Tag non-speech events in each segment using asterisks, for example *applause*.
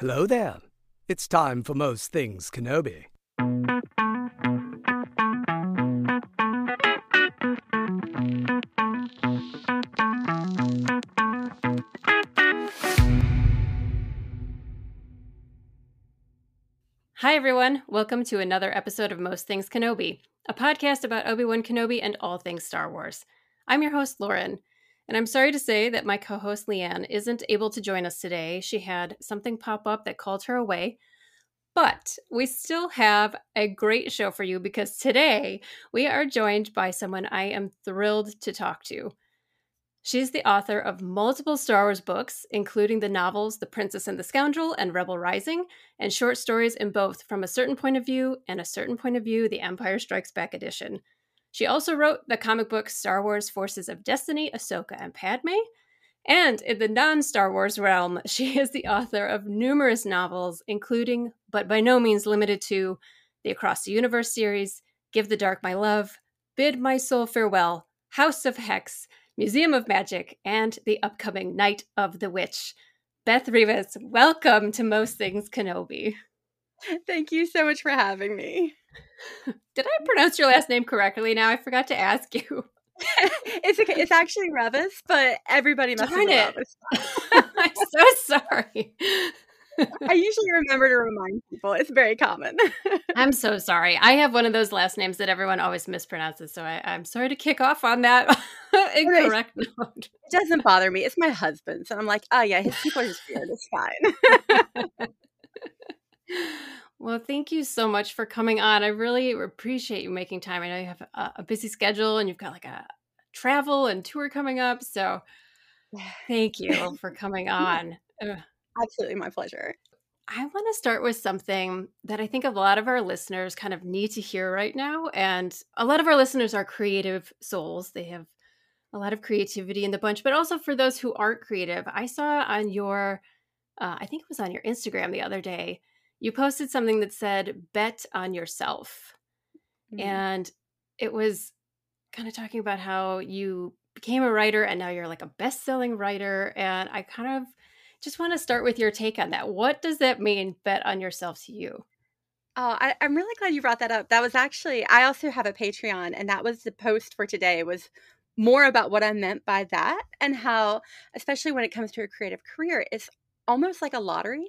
Hello there. It's time for Most Things Kenobi. Hi, everyone. Welcome to another episode of Most Things Kenobi, a podcast about Obi Wan Kenobi and all things Star Wars. I'm your host, Lauren, and I'm sorry to say that my co host, Leanne, isn't able to join us today. She had something pop up that called her away. But we still have a great show for you because today we are joined by someone I am thrilled to talk to. She's the author of multiple Star Wars books, including the novels The Princess and the Scoundrel and Rebel Rising, and short stories in both From a Certain Point of View and A Certain Point of View, The Empire Strikes Back edition. She also wrote the comic book Star Wars Forces of Destiny, Ahsoka and Padme. And in the non Star Wars realm, *laughs* she is the author of numerous novels, including, but by no means limited to, the Across the Universe series, Give the Dark My Love, Bid My Soul Farewell, House of Hex, Museum of Magic, and the upcoming Night of the Witch. Beth Rivas, welcome to Most Things Kenobi. *laughs* Thank you so much for having me. Did I pronounce your last name correctly now? I forgot to ask you. *laughs* it's okay. It's actually Revis, but everybody messes Darn it it. *laughs* I'm so sorry. I usually remember to remind people. It's very common. *laughs* I'm so sorry. I have one of those last names that everyone always mispronounces, so I, I'm sorry to kick off on that incorrect note. It doesn't bother me. It's my husband's. And I'm like, oh, yeah, his people are just weird. It's fine. Well, thank you so much for coming on. I really appreciate you making time. I know you have a, a busy schedule and you've got like a travel and tour coming up. So *sighs* thank you for coming on. Absolutely my pleasure. I want to start with something that I think a lot of our listeners kind of need to hear right now. And a lot of our listeners are creative souls. They have a lot of creativity in the bunch, but also for those who aren't creative, I saw on your, uh, I think it was on your Instagram the other day, you posted something that said, bet on yourself. Mhm. And it was kind of talking about how you became a writer and now you're like a best selling writer. And I kind of just want to start with your take on that. What does that mean, bet on yourself to you? Oh, I, I'm really glad you brought that up. That was actually, I also have a Patreon, and that was the post for today was more about what I meant by that and how, especially when it comes to a creative career, it's almost like a lottery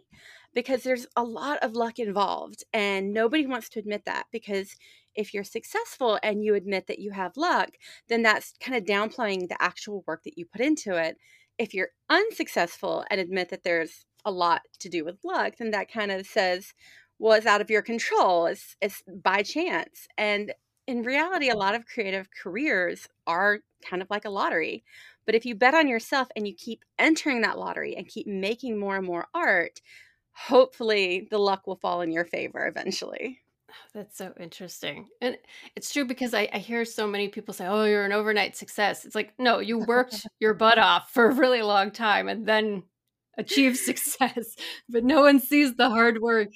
because there's a lot of luck involved, and nobody wants to admit that because if you're successful and you admit that you have luck, then that's kind of downplaying the actual work that you put into it. If you're unsuccessful and admit that there's a lot to do with luck, then that kind of says, well, it's out of your control. It's it's by chance. And in reality, a lot of creative careers are kind of like a lottery. But if you bet on yourself and you keep entering that lottery and keep making more and more art, hopefully the luck will fall in your favor eventually. *sighs* That's so interesting. And it's true because I, I hear so many people say, oh, you're an overnight success. It's like, no, you worked *laughs* your butt off for a really long time and then achieved *laughs* success, but no one sees the hard work.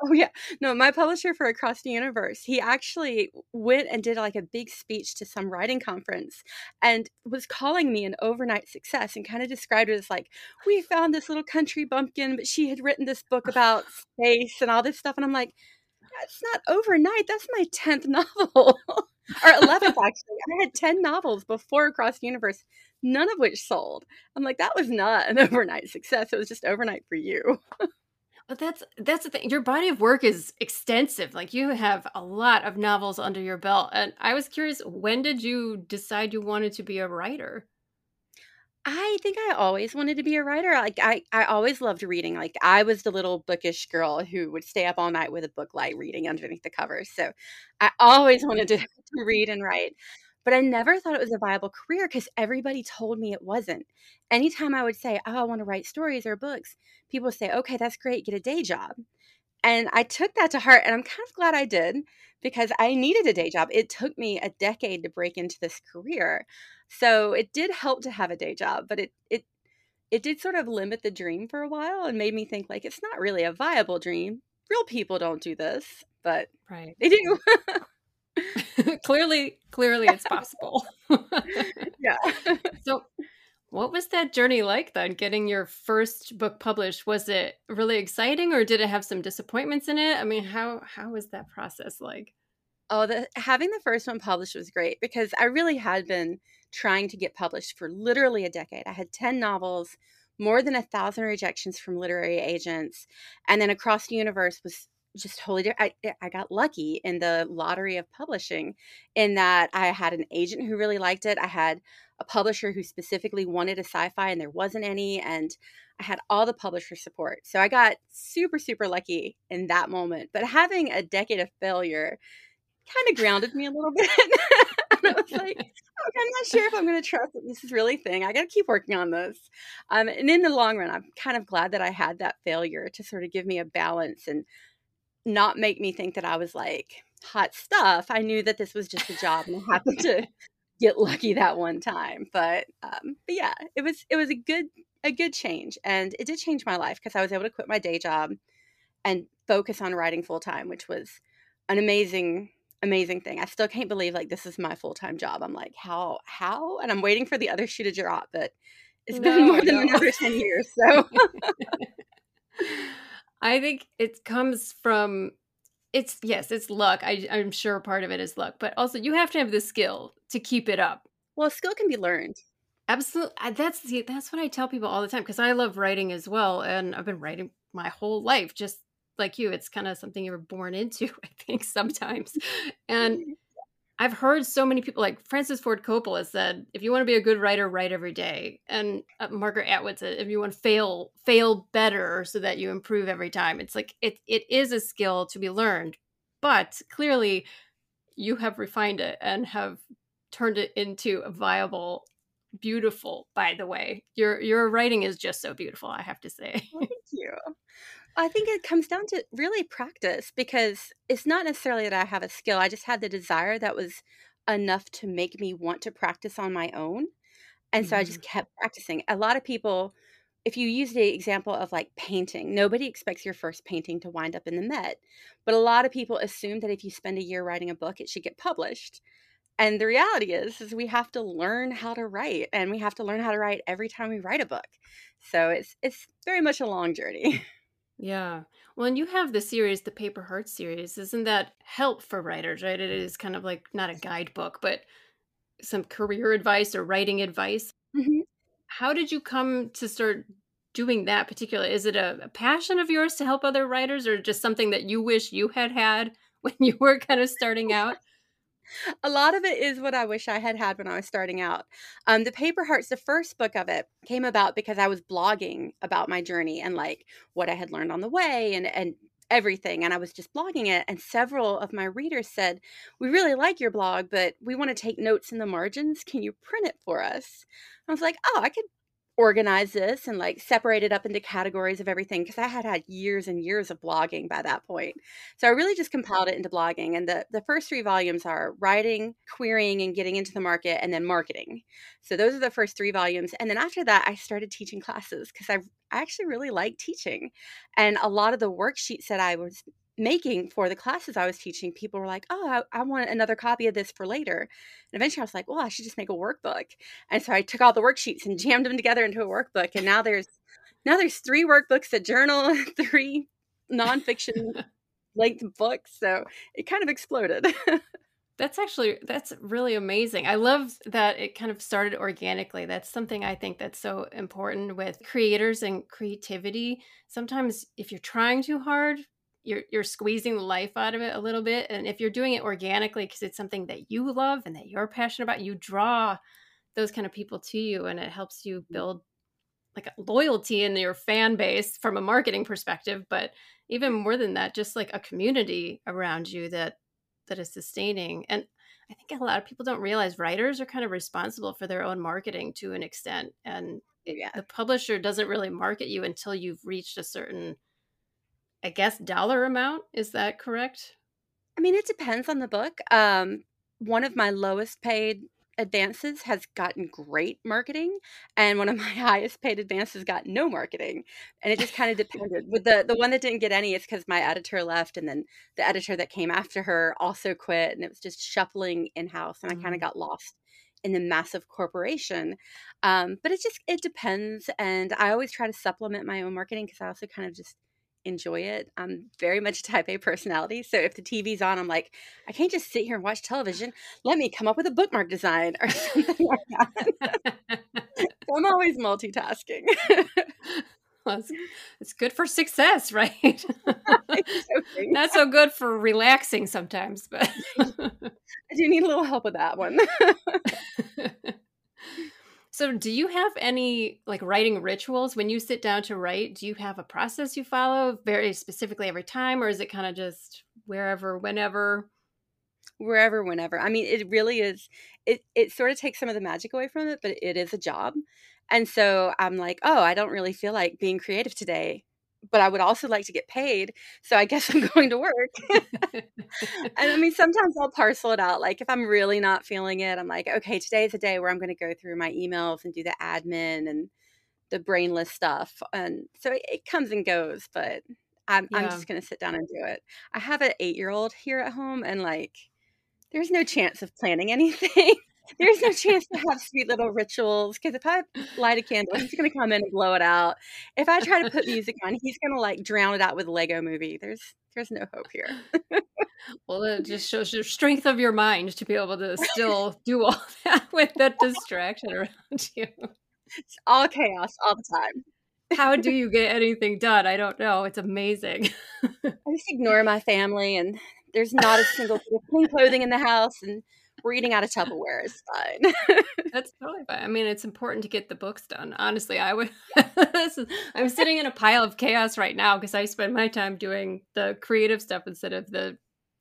Oh yeah. No, my publisher for Across the Universe, he actually went and did like a big speech to some writing conference and was calling me an overnight success and kind of described it as like, we found this little country bumpkin, but she had written this book about *sighs* space and all this stuff. And I'm like, that's not overnight. That's my 10th *laughs* novel. or 11th *laughs* actually. I had 10 novels before Across the Universe, none of which sold. I'm like, that was not an *laughs* overnight success. It was just overnight for you. But that's that's the thing. Your body of work is extensive. Like you have a lot of novels under your belt. And I was curious, when did you decide you wanted to be a writer? I think I always wanted to be a writer. Like I, I always loved reading. Like I was the little bookish girl who would stay up all night with a book light reading underneath the covers. So I always wanted to, *laughs* to read and write. But I never thought it was a viable career because everybody told me it wasn't. Anytime I would say, Oh, I want to write stories or books, people would say, Okay, that's great, get a day job. And I took that to heart and I'm kind of glad I did because I needed a day job. It took me a decade to break into this career. So it did help to have a day job, but it it it did sort of limit the dream for a while and made me think like it's not really a viable dream. Real people don't do this, but Right. they do. *laughs* *laughs* clearly, clearly it's possible. *laughs* yeah. so What was that journey like then, getting your first book published? Was it really exciting or did it have some disappointments in it? I mean, how how was that process like? Oh, the having the first one published was great because I really had been trying to get published for literally a decade. I had 10 novels, more than a thousand rejections from literary agents, and then Across the Universe was just totally different. I, I got lucky in the lottery of publishing in that I had an agent who really liked it. I had a publisher who specifically wanted a sci-fi and there wasn't any and I had all the publisher support. So I got super super lucky in that moment. But having a decade of failure kind of grounded me a little *laughs* bit. I was like, *laughs* okay, I'm not sure if I'm going to trust that this is really thing. I got to keep working on this. Um, and in the long run, I'm kind of glad that I had that failure to sort of give me a balance and not make me think that I was like hot stuff. I knew that this was just a job and I happened to get lucky that one time. But um, but yeah, it was it was a good a good change, and it did change my life because I was able to quit my day job and focus on writing full time, which was an amazing amazing thing. I still can't believe like this is my full time job. I'm like how how, and I'm waiting for the other shoe to drop, but it's *laughs* no, been more than no. another ten years. So. *laughs* *laughs* I think it comes from it's yes, it's luck. I, I'm sure part of it is luck, but also you have to have the skill to keep it up. Well, skill can be learned. Absolutely, that's the, that's what I tell people all the time because I love writing as well, and I've been writing my whole life, just like you. It's kind of something you were born into, *laughs* I think, sometimes, and mm-hmm. I've heard so many people like Francis Ford Coppola said, if you want to be a good writer, write every day. And uh, Margaret Atwood said, if you want to fail, fail better so that you improve every time. It's like it it is a skill to be learned, but clearly you have refined it and have turned it into a viable beautiful by the way your your writing is just so beautiful i have to say thank you I think it comes down to really practice because it's not necessarily that I have a skill. I just had the desire that was enough to make me want to practice on my own. And so I just mm-hmm. kept practicing. A lot of people, if you use the example of like painting, nobody expects your first painting to wind up in the Met. But a lot of people assume that if you spend a year writing a book, it should get published. And the reality is, is we have to learn how to write and we have to learn how to write every time we write a book. So it's it's very much a long journey. Yeah. Well, and you have the series, the Paper Heart series. Isn't that help for writers, right? It is kind of like not a guidebook, but some career advice or writing advice. Mm-hmm. How did you come to start doing that particularly? Is it a, a passion of yours to help other writers or just something that you wish you had had *laughs* when you were kind of starting out? *laughs* a lot of it is what I wish I had had when I was starting out. Um, the Paper Hearts, the first book of it, came about because I was blogging about my journey and like what I had learned on the way and and everything and I was just blogging it and several of my readers said, "We really like your blog, but we want to take notes in the margins. Can you print it for us?" I was like, "Oh, I could organize this and like separate it up into categories of everything because I had had years and years of blogging by that point. So I really just compiled it into blogging. And the, the first three volumes are writing, querying, and getting into the market, and then marketing. So those are the first three volumes. And then after that, I started teaching classes because I, I actually really like teaching. And a lot of the worksheets that I was making for the classes I was teaching, people were like, "Oh, I, I, want another copy of this for later." And eventually, I was like, "Well, I should just make a workbook." And so I took all the worksheets and *laughs* jammed them together into a workbook. And now there's now there's three workbooks, a journal, *laughs* three nonfiction *laughs* length books. So it kind of exploded. That's actually that's really amazing. I love that it kind of started organically. That's something I think that's so important with creators and creativity. Sometimes if you're trying too hard, you're you're squeezing the life out of it a little bit and if you're doing it organically because it's something that you love and that you're passionate about you draw those kind of people to you and it helps you build like a loyalty in your fan base from a marketing perspective but even more than that just like a community around you that that is sustaining and i think a lot of people don't realize writers are kind of responsible for their own marketing to an extent and yeah. the publisher doesn't really market you until you've reached a certain I guess dollar amount. Is that correct? I mean, it depends on the book. Um, one of my lowest paid advances has gotten great marketing and one of my *laughs* highest paid advances got no marketing and it just kind of depended with the the one that didn't get any it's because my editor left and then the editor that came after her also quit and it was just shuffling in house and i kind of mm. got lost in the massive corporation. Um, but it just it depends, and I always try to supplement my own marketing because I also kind of just enjoy it. I'm very much a type A personality. So if the TV's on, I'm like, I can't just sit here and watch television. Let me come up with a bookmark design or *laughs* something like that. *laughs* so I'm always multitasking. *laughs* well, it's, it's, good for success, right? Not so good for relaxing sometimes, but I do need a little help with that one. So, do you have any like writing rituals when you sit down to write? Do you have a process you follow very specifically every time, or is it kind of just wherever, whenever? Wherever, whenever. I mean, it really is. It it sort of takes some of the magic away from it, but it is a job. And so I'm like, oh, I don't really feel like being creative today but I would also like to get paid. So I guess *laughs* I'm going to work. *laughs* and I mean, sometimes I'll parcel it out. Like if I'm really not feeling it, I'm like, okay, today's a day where I'm going to go through my emails and do the admin and the brainless stuff. And so it, it comes and goes, but I'm, yeah. I'm just going to sit down and do it. I have an eight year old here at home and like, there's no chance of planning anything there's no chance to have sweet little rituals because if I light a candle, he's going to come in and blow it out. If I try to put music on, he's going to like drown it out with Lego movie. There's there's no hope here. well, it just shows the strength of your mind to be able to still *laughs* do all *laughs* that with that distraction around you. It's all chaos all the time. How do *laughs* you get anything done? I don't know. It's amazing. I just ignore my family and there's not a single bit of clean clothing in the house and we're eating out of Tupperware. is fine. *laughs* That's totally fine. I mean, it's important to get the books done. Honestly, I would. *laughs* I'm sitting in a pile of chaos right now because I spend my time doing the creative stuff instead of the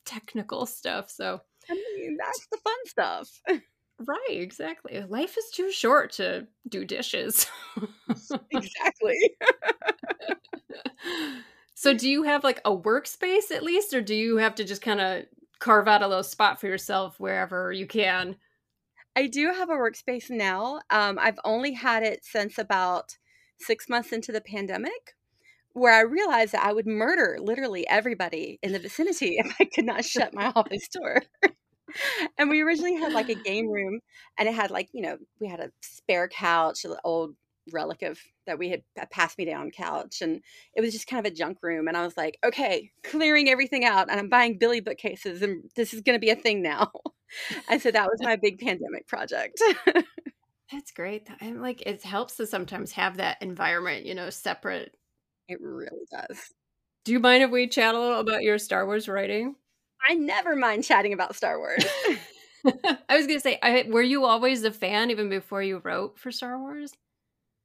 technical stuff. So, I mean, that's the fun stuff. *laughs* Right, exactly. Life is too short to do dishes. exactly. so, do you have like a workspace at least, or do you have to just kind of carve out a little spot for yourself wherever you can. I do have a workspace now. Um, I've only had it since about six months into the pandemic, where I realized that I would murder literally everybody in the vicinity if I could not shut my office door. *laughs* and we originally had like a *laughs* game room, and it had like, you know, we had a spare couch, an old relic of that we had passed me down couch and it was just kind of a junk room and i was like okay clearing everything out and i'm buying billy bookcases and this is going to be a thing now. *laughs* And so that was my big pandemic project. That's great and like it helps to sometimes have that environment you know separate it really does. Do you mind if we chat a little about your star wars writing? I never mind chatting about star wars. *laughs* I was gonna say, I, were you always a fan even before you wrote for Star Wars?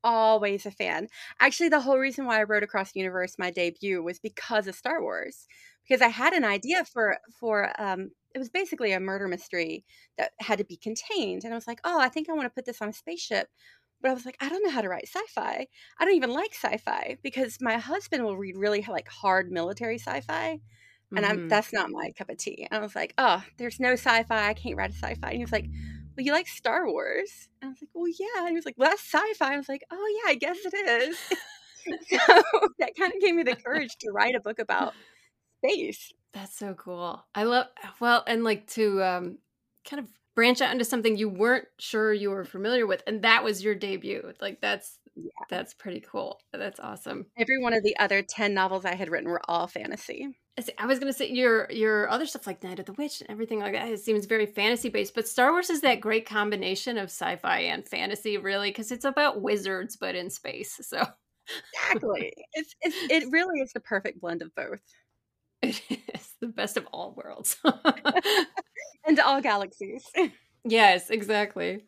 Always a fan. Actually, the whole reason why I wrote Across the Universe, my debut, was because of Star Wars. Because I had an idea for for um, it was basically a murder mystery that had to be contained, and I was like, oh, I think I want to put this on a spaceship. But I was like, I don't know how to write sci-fi. I don't even like sci-fi because my husband will read really like hard military sci-fi, and I'm mm-hmm. that's not my cup of tea. And I was like, oh, there's no sci-fi. I can't write a sci-fi. And he was like, well, you like Star Wars? And I was like, well, yeah. And he was like, well, that's sci-fi. I was like, oh yeah, I guess it is. *laughs* so that kind of gave me the courage to write a book about space. That's so cool. I love well, and like to um, kind of branch out into something you weren't sure you were familiar with, and that was your debut. Like that's yeah. that's pretty cool. That's awesome. Every one of the other ten novels I had written were all fantasy. I was gonna say your your other stuff like Night of the Witch and everything like that. It seems very fantasy based, but Star Wars is that great combination of sci-fi and fantasy, really, because it's about wizards but in space. So exactly, *laughs* it's, it's it really is the perfect blend of both. It is the best of all worlds *laughs* *laughs* and all galaxies. Yes, exactly.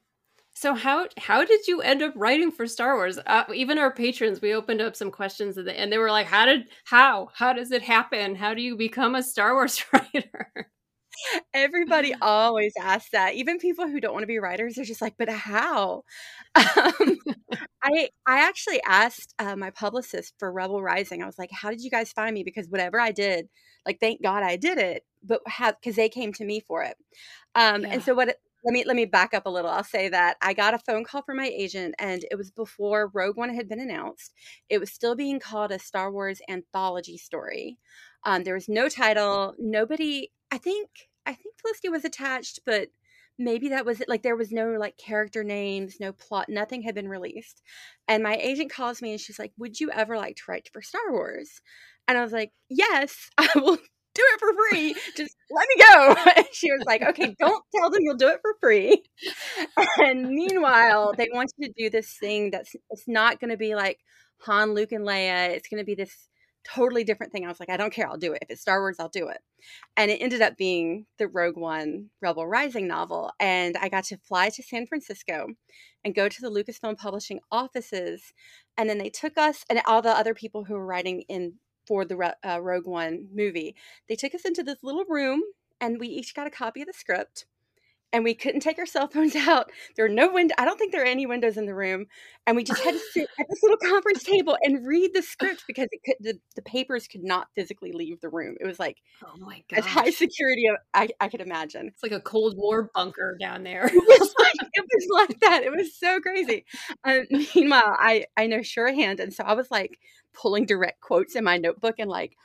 So how how did you end up writing for Star Wars? Uh, even our patrons, we opened up some questions at the, and they were like, "How did how how does it happen? How do you become a Star Wars *laughs* writer?" Everybody *laughs* always asks that. Even people who don't want to be writers are just like, "But how?" *laughs* Um, I I actually asked uh, my publicist for Rebel Rising. I was like, "How did you guys find me?" Because whatever I did, like, thank God I did it. But have because they came to me for it. Um, yeah. And so what let me let me back up a little. I'll say that I got a phone call from my agent, and it was before Rogue One had been announced. It was still being called a Star Wars anthology story. Um, there was no title. Nobody. I think. I think Felicity was attached, but maybe that was it. Like there was no like character names, no plot, nothing had been released. And my agent calls me and she's like, Would you ever like to write for Star Wars? And I was like, Yes, *laughs* I will do it for free. Just let me go. *laughs* And she was like, Okay, don't tell them you'll do it for free. *laughs* And meanwhile, they want you to do this thing that's it's not gonna be like Han, Luke, and Leia. It's gonna be this totally different thing. I was like, I don't care, I'll do it. If it's Star Wars, I'll do it. And it ended up being the Rogue One Rebel Rising novel. And I got to fly to San Francisco and go to the Lucasfilm Publishing offices. And then they took us and all the other people who were writing in for the uh, Rogue One movie. They took us into this little room and we each got a copy of the script and we couldn't take our *laughs* cell phones out. There are no window. I don't think there are any windows in the room, and we just had to *laughs* sit at this little conference table and read the script because it could, the the papers could not physically leave the room. It was like oh my god, as high security I, I could imagine. It's like a Cold War bunker down there. *laughs* it, was like, it *laughs* like that. It was so crazy. Um, *laughs* meanwhile, I I know shorthand, and so I was like pulling direct quotes in my notebook and like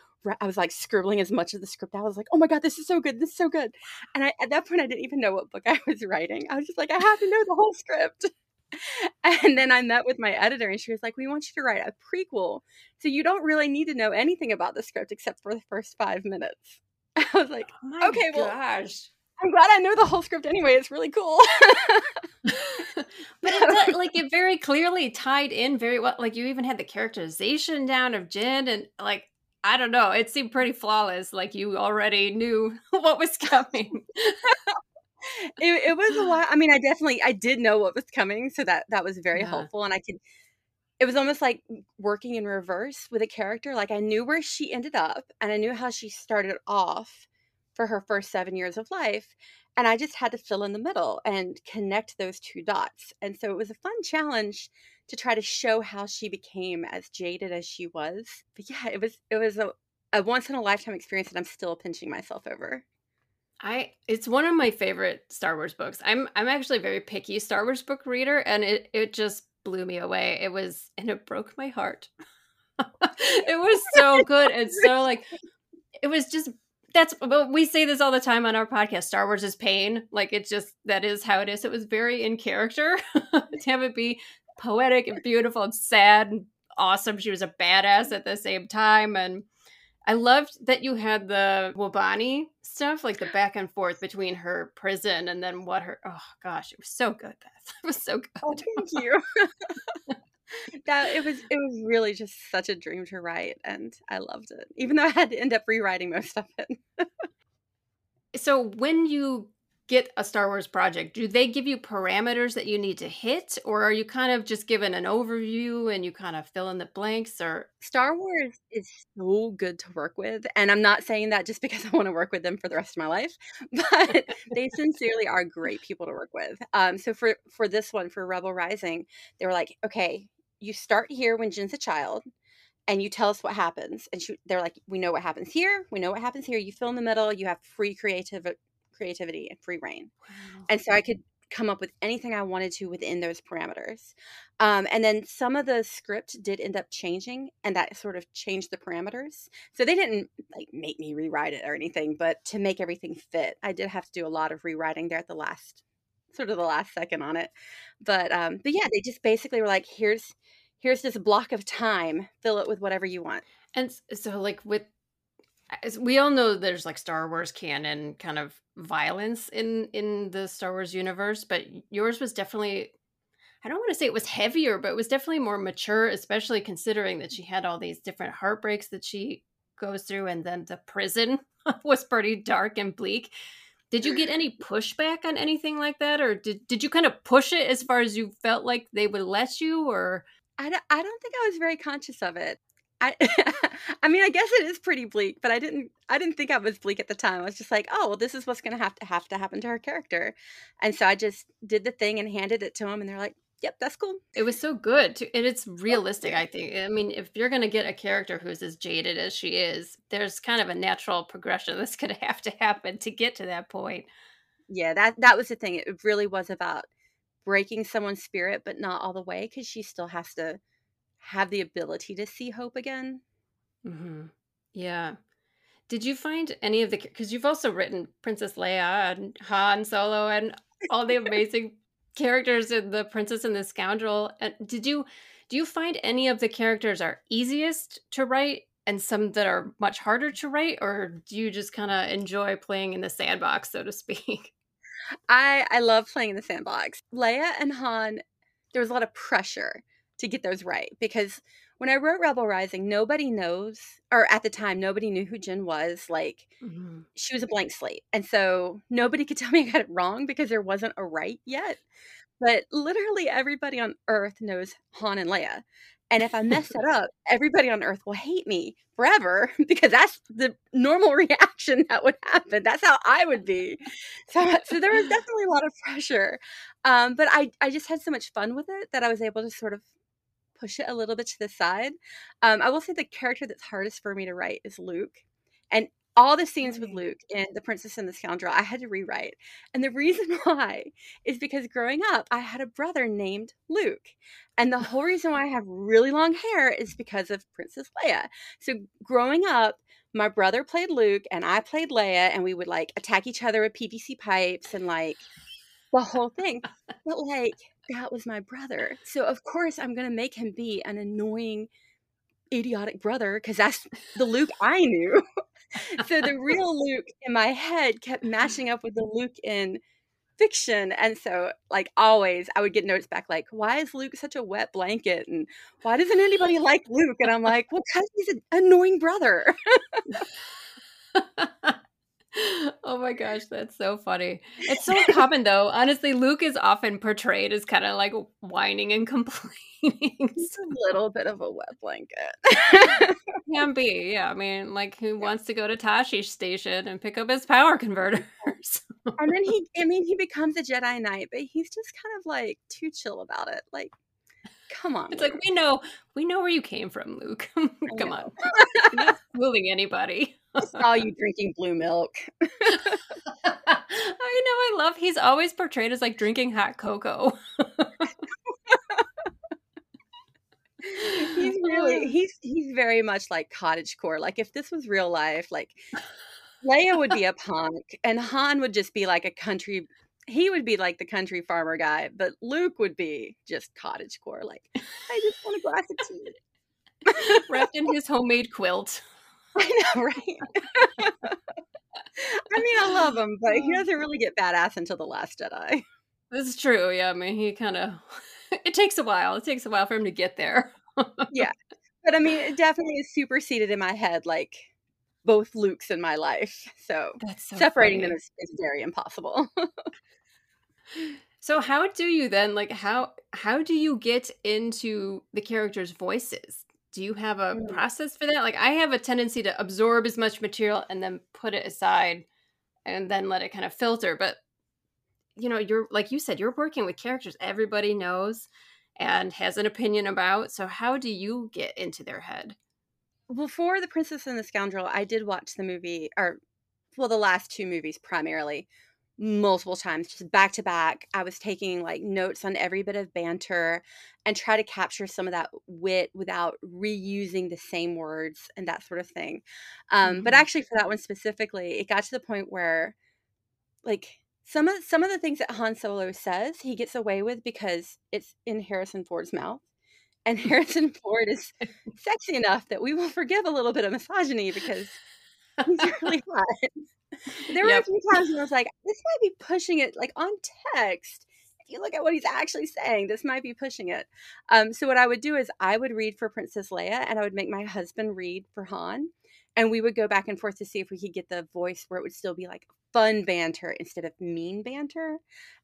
I was like scribbling as much of the script. I was like, oh my God, this is so good. This is so good. And I, at that point, I didn't even know what book *laughs* I was writing. I was just like, I have to know the whole script. And then I met with my editor and she was like, we want you to write a prequel. So you don't really need to know anything about the script except for the first five minutes. I was like, oh okay, well, gosh. I'm glad I know the whole script anyway. It's really cool. *laughs* but it like it very clearly tied in very well. Like you even had the characterization down of Jyn, and like I don't know. It seemed pretty flawless. Like you already knew *laughs* what was coming. *laughs* it, it, was a lot. I mean, I definitely I did know what was coming, so that that was very yeah. helpful. And I could. It was almost like working in reverse with a character. Like I knew where she ended up, and I knew how she started off for her first seven years of life, and I just had to fill in the middle and connect those two dots. And so it was a fun challenge to try to show how she became as jaded as she was. But yeah, it was it was a, a once in a lifetime experience that I'm still pinching myself over. I it's one of my favorite Star Wars books. I'm I'm actually a very picky Star Wars book reader and it it just blew me away. It was and it broke my heart. *laughs* it was so good and so like it was just that's well, we say this all the time on our podcast star wars is pain like it's just that is how it is it was very in character to have it be poetic and beautiful and sad and awesome. She was a badass at the same time. And I loved that you had the Wobani stuff, like the back and forth between her prison and then what her. Oh gosh, it was so good, Beth. *laughs* It was so good. Oh, thank you. *laughs* that it was it was really just such a dream to write, and I loved it, even though I had to end up rewriting most of it. so when you get a Star Wars project, do they give you parameters that you need to hit, or are you kind of just given an overview and you kind of fill in the blanks? Or Star Wars is so good to work with, and I'm not saying that just because *laughs* I want to work with them for the rest of my life, *laughs* but they sincerely are great people to work with. Um, so for for this one, for Rebel Rising, they were like, okay, you start here when Jyn's a child and you tell us what happens. And she, they're like, we know what happens here. We know what happens here. You fill in the middle. You have free creative creativity and free reign. Wow. And so I could come up with anything I wanted to within those parameters. Um, and then some of the script did end up changing, and that sort of changed the parameters. So they didn't like make me rewrite it or anything, but to make everything fit, I did have to do a lot of rewriting there at the last, sort of the last second on it. But um, but yeah, they just basically were like, here's here's this block of time, fill it with whatever you want. And so, like with we all know there's like Star Wars canon kind of violence in in the Star Wars universe, but yours was definitely I don't want to say it was heavier, but it was definitely more mature, especially considering that she had all these different heartbreaks that she goes through and then the prison *laughs* was pretty dark and bleak. Did you get any pushback on anything like that or did did you kind of push it as far as you felt like they would let you or I don't, I don't think I was very conscious of it. I *laughs* I mean, I guess it is pretty bleak, but I didn't I didn't think I was bleak at the time. I was just like, oh, well, this is what's gonna have to have to happen to her character, and so I just did the thing and handed it to them, and they're like, yep, that's cool. It was so good, too. and it's realistic. I think. I mean, if you're gonna get a character who's as jaded as she is, there's kind of a natural progression *laughs* that's gonna have to happen to get to that point. Yeah, that that was the thing. It really was about breaking someone's spirit, but not all the way, because she still has to have the ability to see hope again. Mm-hmm. Yeah. Did you find any of the because you've also written Princess Leia and Han Solo and all the *laughs* amazing characters in The Princess and the Scoundrel. And did you do you find any of the characters are easiest to write and some that are much harder to write or do you just kind of enjoy playing in the sandbox so to speak? *laughs* I I love playing in the sandbox. Leia and Han there was a lot of pressure to get those right because when I wrote Rebel Rising, nobody knows, or at the time, nobody knew who Jyn was. Like, mm-hmm. she was a blank slate. And so nobody could *laughs* tell me I got it wrong because there wasn't a right yet. But literally everybody on Earth knows Han and Leia. And if I mess that *laughs* up, everybody on Earth will hate me forever *laughs* because that's the normal reaction that would happen. That's how I would be. So, so there was definitely a lot of pressure. Um, but I, I just had so much fun with it that I was able to sort of push it a little bit to the side. Um, I will say the character that's hardest for me to write is Luke. And all the scenes with Luke in The Princess and the Scoundrel, I had to rewrite. And the reason *laughs* why is because growing up, I had a brother named Luke. And the whole reason why I have really long hair is because of Princess Leia. So growing up, my brother played Luke and I played Leia, and we would like attack each other with PVC pipes and like the whole thing. But like, that was my brother. So of course I'm gonna make him be an annoying, idiotic brother because that's the Luke I knew. *laughs* so the *laughs* real Luke in my head kept matching up with the Luke in fiction. And so like always I would get notes back like, why is Luke such a wet blanket? And why doesn't anybody like Luke? And I'm like, well, because he's an annoying brother. *laughs* oh my gosh, that's so funny. It's so common though. Honestly, Luke is often portrayed as kind of like whining and *laughs* complaining. He's a little bit of a wet blanket. Can be, yeah. I mean, like who wants to go to Tosche Station and pick up his power converters? *laughs* and then he I mean he becomes a Jedi Knight, but he's just kind of like too chill about it. Like Come on. It's Luke. like we know we know where you came from, Luke. *laughs* Come on. You're not fooling anybody. I saw you drinking blue milk. *laughs* I know, I love he's always portrayed as like drinking hot cocoa. *laughs* he's really he's he's very much like cottage core. Like if this was real life, like Leia would be a punk and Han would just be like a country he would be like the country farmer guy, but Luke would be just cottage core. Like, I just want a glass of tea. *laughs* Wrapped in his *laughs* homemade quilt. I know, right? *laughs* I mean, I love him, but he uh. doesn't really get badass until The Last Jedi. This is true. Yeah, I mean, he kind of. It takes a while. It takes a while for him to get there. yeah. But I mean, it definitely is superseded in my head, like both Lukes in my life. So, so separating funny. them is, is very impossible. So how do you then like how how do you get into the characters' voices? Do you have a mm. process for that? Like I have a tendency to absorb as much material and then put it aside and then let it kind of filter, but you know, you're like you said you're working with characters everybody knows and has an opinion about. So how do you get into their head? Well, for The Princess and the Scoundrel, I did watch the movie or well, the last two movies primarily multiple times just back to back. I was taking like notes on every bit of banter and try to capture some of that wit without reusing the same words and that sort of thing. Um, mm-hmm. but actually for that one specifically it got to the point where like some of some of the things that han solo says he gets away with because it's in harrison ford's mouth. And *laughs* harrison ford is sexy enough that we will forgive a little bit of misogyny because he's really *laughs* *laughs* hot there were yep. a few times when I was like, this might be pushing it like on text. If you look at what he's actually saying, this might be pushing it. Um, so what I would do is I would read for Princess Leia and I would make my husband read for Han. And we would go back and forth to see if we could get the voice where it would still be like fun banter instead of mean banter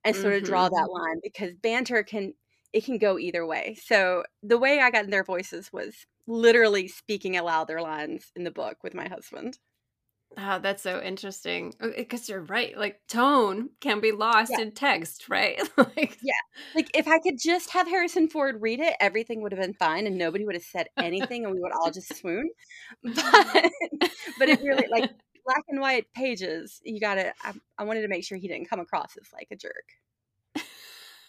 and sort of mm-hmm. draw that line because banter can it can go either way. So the way I got in their voices was literally speaking aloud their lines in the book with my husband. Oh, that's so interesting. Oh, eh, because you're right. Like tone can be lost yeah. in text, right? *laughs* like Yeah. Like if I could just have Harrison Ford read it, everything would have been fine and nobody would have said anything and we would all just swoon. *laughs* But but it really like *laughs* black and white pages, you gotta I, I wanted to make sure he didn't come across as like a jerk.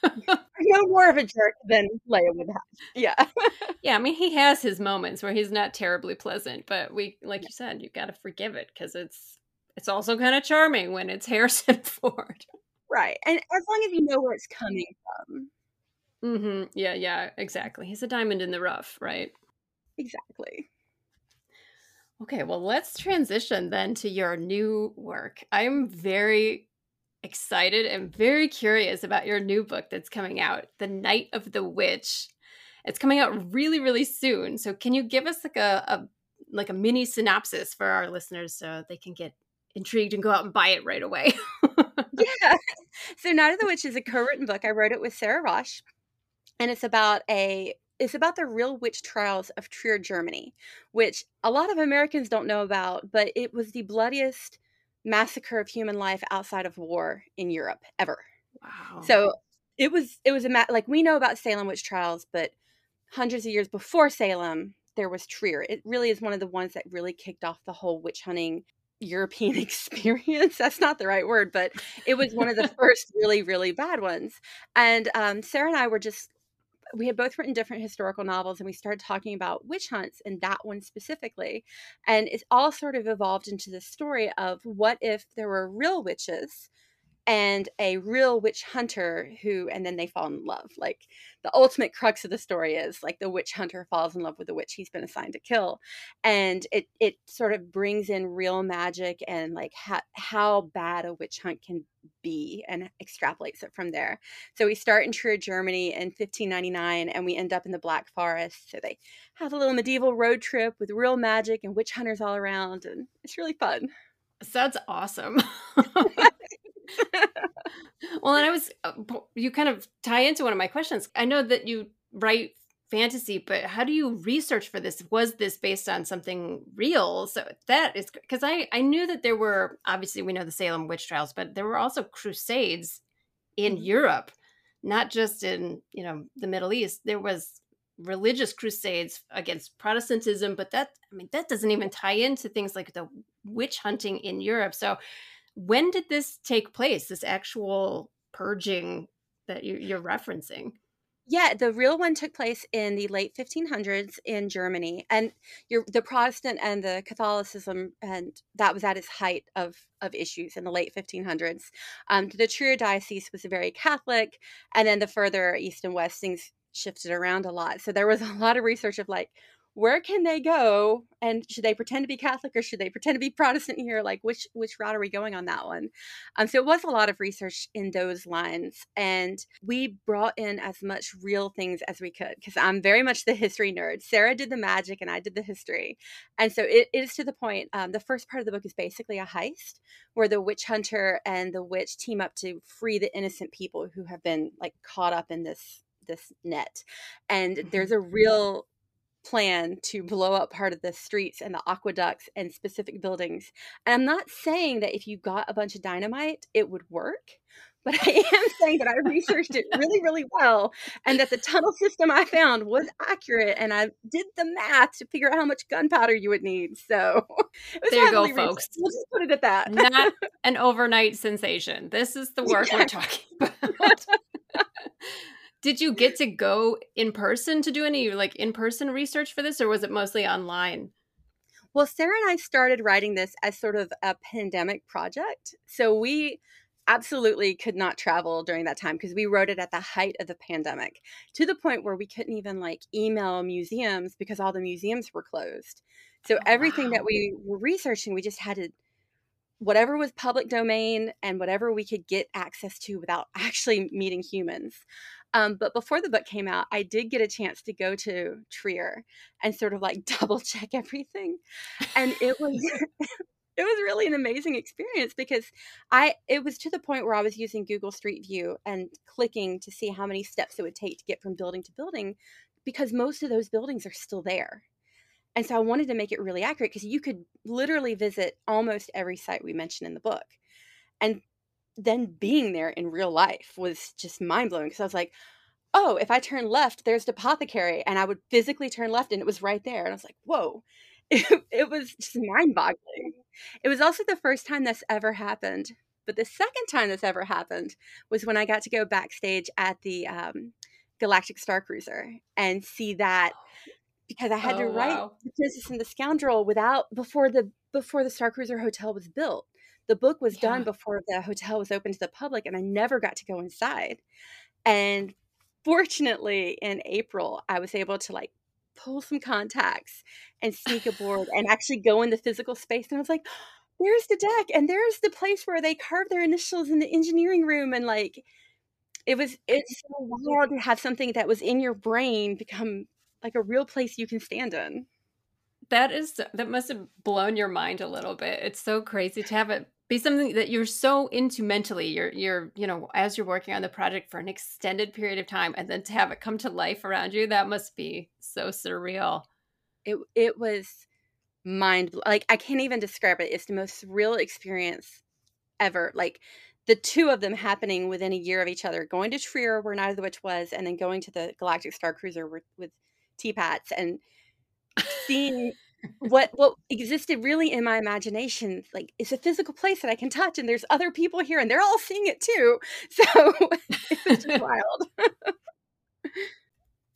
*laughs* no more of a jerk than Leia would have. Yeah. *laughs* yeah, I mean he has his moments where he's not terribly pleasant, but we like you said, you gotta forgive it because it's it's also kind of charming when it's *laughs* Harrison Ford. Right. And as long as you know where it's coming from. Mm-hmm. Yeah, yeah, exactly. He's a diamond in the rough, right? Exactly. Okay, well, let's transition then to your new work. I'm very excited and very curious about your new book that's coming out, The Night of the Witch. It's coming out really, really soon. So, can you give us like a, a like a mini synopsis for our listeners so they can get intrigued and go out and buy it right away? yeah. *laughs* So, Night of the Witch is a co-written book. I wrote it with Sarah Raasch, and it's about a it's about the real witch trials of Trier, Germany, which a lot of Americans don't know about, but it was the bloodiest massacre of human life outside of war in Europe ever. Wow. So it was it was a ma- like we know about Salem witch trials, but hundreds of years before Salem, there was Trier. It really is one of the ones that really kicked off the whole witch hunting European *laughs* experience. That's not the right word, but it was one of the *laughs* first really, really bad ones. And um, Sarah and I were just we had both written different historical novels and we started talking about witch hunts and that one specifically and it's all sort of evolved into the story of what if there were real witches and a real witch hunter who and then they fall in love like the ultimate crux of the story is like the witch hunter falls in love with the witch he's been assigned to kill and it it sort of brings in real magic and like how how bad a witch hunt can be and extrapolates it from there. So we start in Trier Germany in 1599 and we end up in the Black Forest. So they have a little medieval road trip with real magic and witch hunters all around and it's really fun Sounds awesome. *laughs* well, and I was, uh, you kind of tie into one of my questions. I know that you write fantasy, but how do you research for this? Was this based on something real? So that is because I, I knew that there were, obviously, we know the Salem witch trials, but there were also crusades in mm-hmm. Europe, not just in, you know, the Middle East. There was religious crusades against Protestantism, but that, I mean, that doesn't even tie into things like the witch hunting in Europe. So, when did this take place? This actual purging that you're referencing? Yeah, the real one took place in the late 1500s in Germany, and the Protestant and the Catholicism, and that was at its height of of issues in the late 1500s. Um, the Trier diocese was very Catholic, and then the further east and west things shifted around a lot. So there was *laughs* a lot of research of like, where can they go? And should they pretend to be catholic or should they pretend to be *laughs* protestant here? Like which which route are we going on that one? Um, so it was a lot of research in those lines and we brought in as much real things as we could because i'm very much the history nerd. Sarah did the magic and i did the history. And so it is to the point um, the first part of the book is basically a heist where the witch hunter and the witch team up to free the innocent people who have been like caught up in this this net and there's mm-hmm. a real plan to blow up part of the streets and the aqueducts and specific buildings. And I'm not saying that if you got a bunch of dynamite, it would work. But I *laughs* am saying that I researched it really, really well, and that the tunnel system I found was accurate, and I did the math to figure out how much gunpowder you would need. So *laughs* there you go, folks. We'll just put it at that. Not *laughs* an overnight sensation. This is the work yeah. we're talking about. Did you get to go in person to do any like in person research for this, or was it mostly online? Well, Sarah and I started writing this as sort of a pandemic project. So we absolutely could not travel during that time because we wrote it at the height of the pandemic to the point where we couldn't even like email museums because all the museums were closed. So oh, everything wow. that we were researching, we just had to whatever was public domain and whatever we could get access to without *laughs* actually meeting humans. Um, but before the book came out, I did get a chance to go to Trier and sort of like *laughs* double check everything. And it was *laughs* *laughs* it was really an amazing experience because I it was to the point where I was using Google Street View and clicking to see how many steps it would take to get from building to building because most of those buildings are still there. And so I wanted to make it really accurate because you could literally visit almost every site we mentioned in the book. And then being there in real life was just mind blowing because I was like, oh, if I turn left, there's the apothecary. And I would physically turn left and it was right there. And I was like, whoa. *laughs* It, it was just mind boggling. It was also the first time this ever happened. But the second time this ever happened was when I got to go backstage at the um, Galactic Star Cruiser and see that because I had oh, to write wow. the Princess and the Scoundrel without before the before the Star Cruiser Hotel was built. The book was Yeah. done before the hotel was open to the public, and I never got to go inside. And fortunately, in April, I was able to like pull some contacts and sneak aboard and *laughs* actually go in the physical space. And I was like, *gasps* there's the deck, and there's the place where they carved their initials in the engineering room. And like, it was, it's so wild to have something that was in your brain become like a real place you can stand in. That is that must have blown your mind a little bit. It's so crazy to have it be something that you're so into mentally. You're you're you know as you're working on the project for an extended period of time, and then to have it come to life around you, that must be so surreal. It it was mind like I can't even describe it. It's the most surreal experience ever. Like the two of them happening within a year of each other, going to Trier where Night of the Witch was, and then going to the Galactic Star Cruiser with, with teapats and seeing what what existed really in my imagination like it's a physical place that I can touch and there's other people here and they're all seeing it too. *laughs* So it was just wild.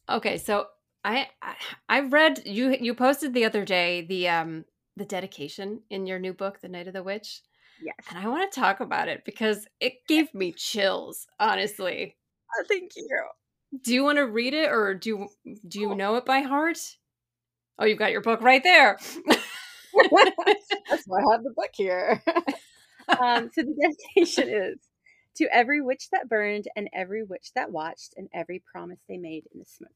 Okay, so I, I I read you you posted the other day the um the dedication in your new book, The Night of the Witch, Yes. and I want to talk about it because it gave me chills. Honestly, Oh, thank you. do you want to read it or do do you know it by heart? Oh, you've got your book right there. *laughs* *laughs* That's why I have the book here. *laughs* um, so the dedication is to every witch that burned and every witch that watched and every promise they made in the smoke.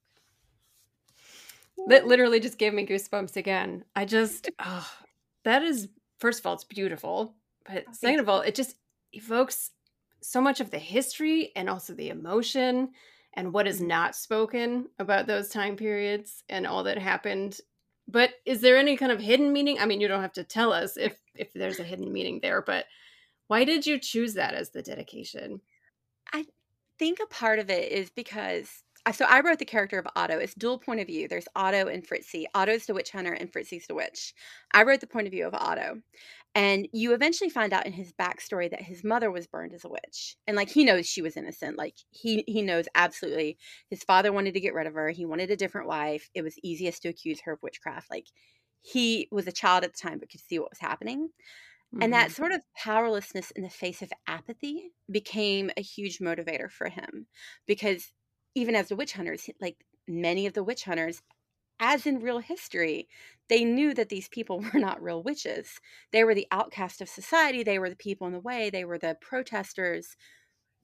that literally just gave me goosebumps again. I just, oh, that is, first of all, it's beautiful. But thank second of all, it just evokes so much of the history and also the emotion and what is Mhm. not spoken about those time periods and all that happened. But is there any kind of hidden meaning? I mean, you don't have to tell us if if there's a hidden meaning there, but why did you choose that as the dedication? I think a part of it is because so I wrote the character of Otto. It's dual point of view. There's Otto and Fritzy. Otto's the witch hunter and Fritzy's the witch. I wrote the point of view of Otto. And you eventually find out in his backstory that his mother was burned as a witch. And like he knows she was innocent. Like he he knows absolutely his father wanted to get rid of her. He wanted a different wife. It was easiest to accuse her of witchcraft. Like he was a child at the time but could see what was happening. And that Mhm. sort of powerlessness in the face of apathy became a huge motivator for him because even as the witch hunters, like many of the witch hunters, as in real history, they knew that these people *laughs* were not real witches. They were the outcast of society, they were the people in the way, they were the protesters.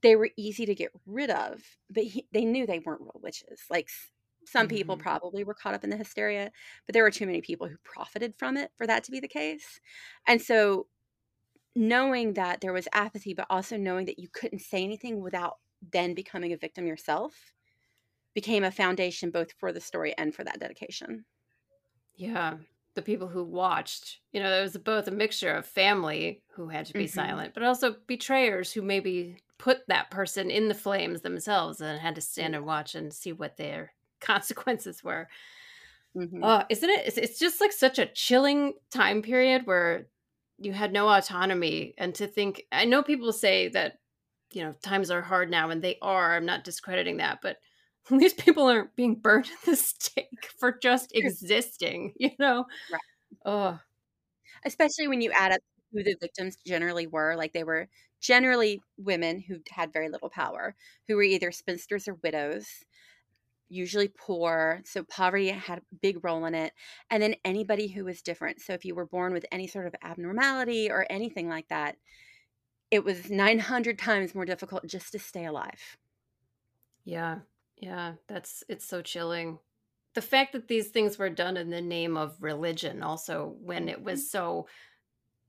They were easy to get rid of, but he, they knew they weren't real witches. Like some people Mhm. probably were caught up in the hysteria, but there were too many people who profited from it for that to be the case. And so knowing that there was apathy, but also knowing that you couldn't say anything without then becoming a victim yourself became a foundation both for the story and for that dedication. Yeah. The people who watched, you know, there was both a mixture of family who had to be Mhm. silent, but also betrayers who maybe put that person in the flames themselves and had to stand and watch and see what their *laughs* consequences were. Mhm. Oh, isn't it? It's, it's just like such a chilling time period where you had no autonomy. And to think, I know people say that, you know, times are hard now, and they are. I'm not discrediting that, but *laughs* these people aren't being burned at the stake *laughs* for just existing, *laughs* you know? Right. Oh, Especially when you add up who the victims generally were. Like they were generally women who had very little power, who were either spinsters or widows, usually poor. So poverty had a big role in it. And then anybody who was different. So if you were born with any sort of abnormality or anything like that, it was 900 times more difficult just to stay alive. yeah. Yeah. That's, it's so chilling. The fact that these things were done in the name of religion, also when it was so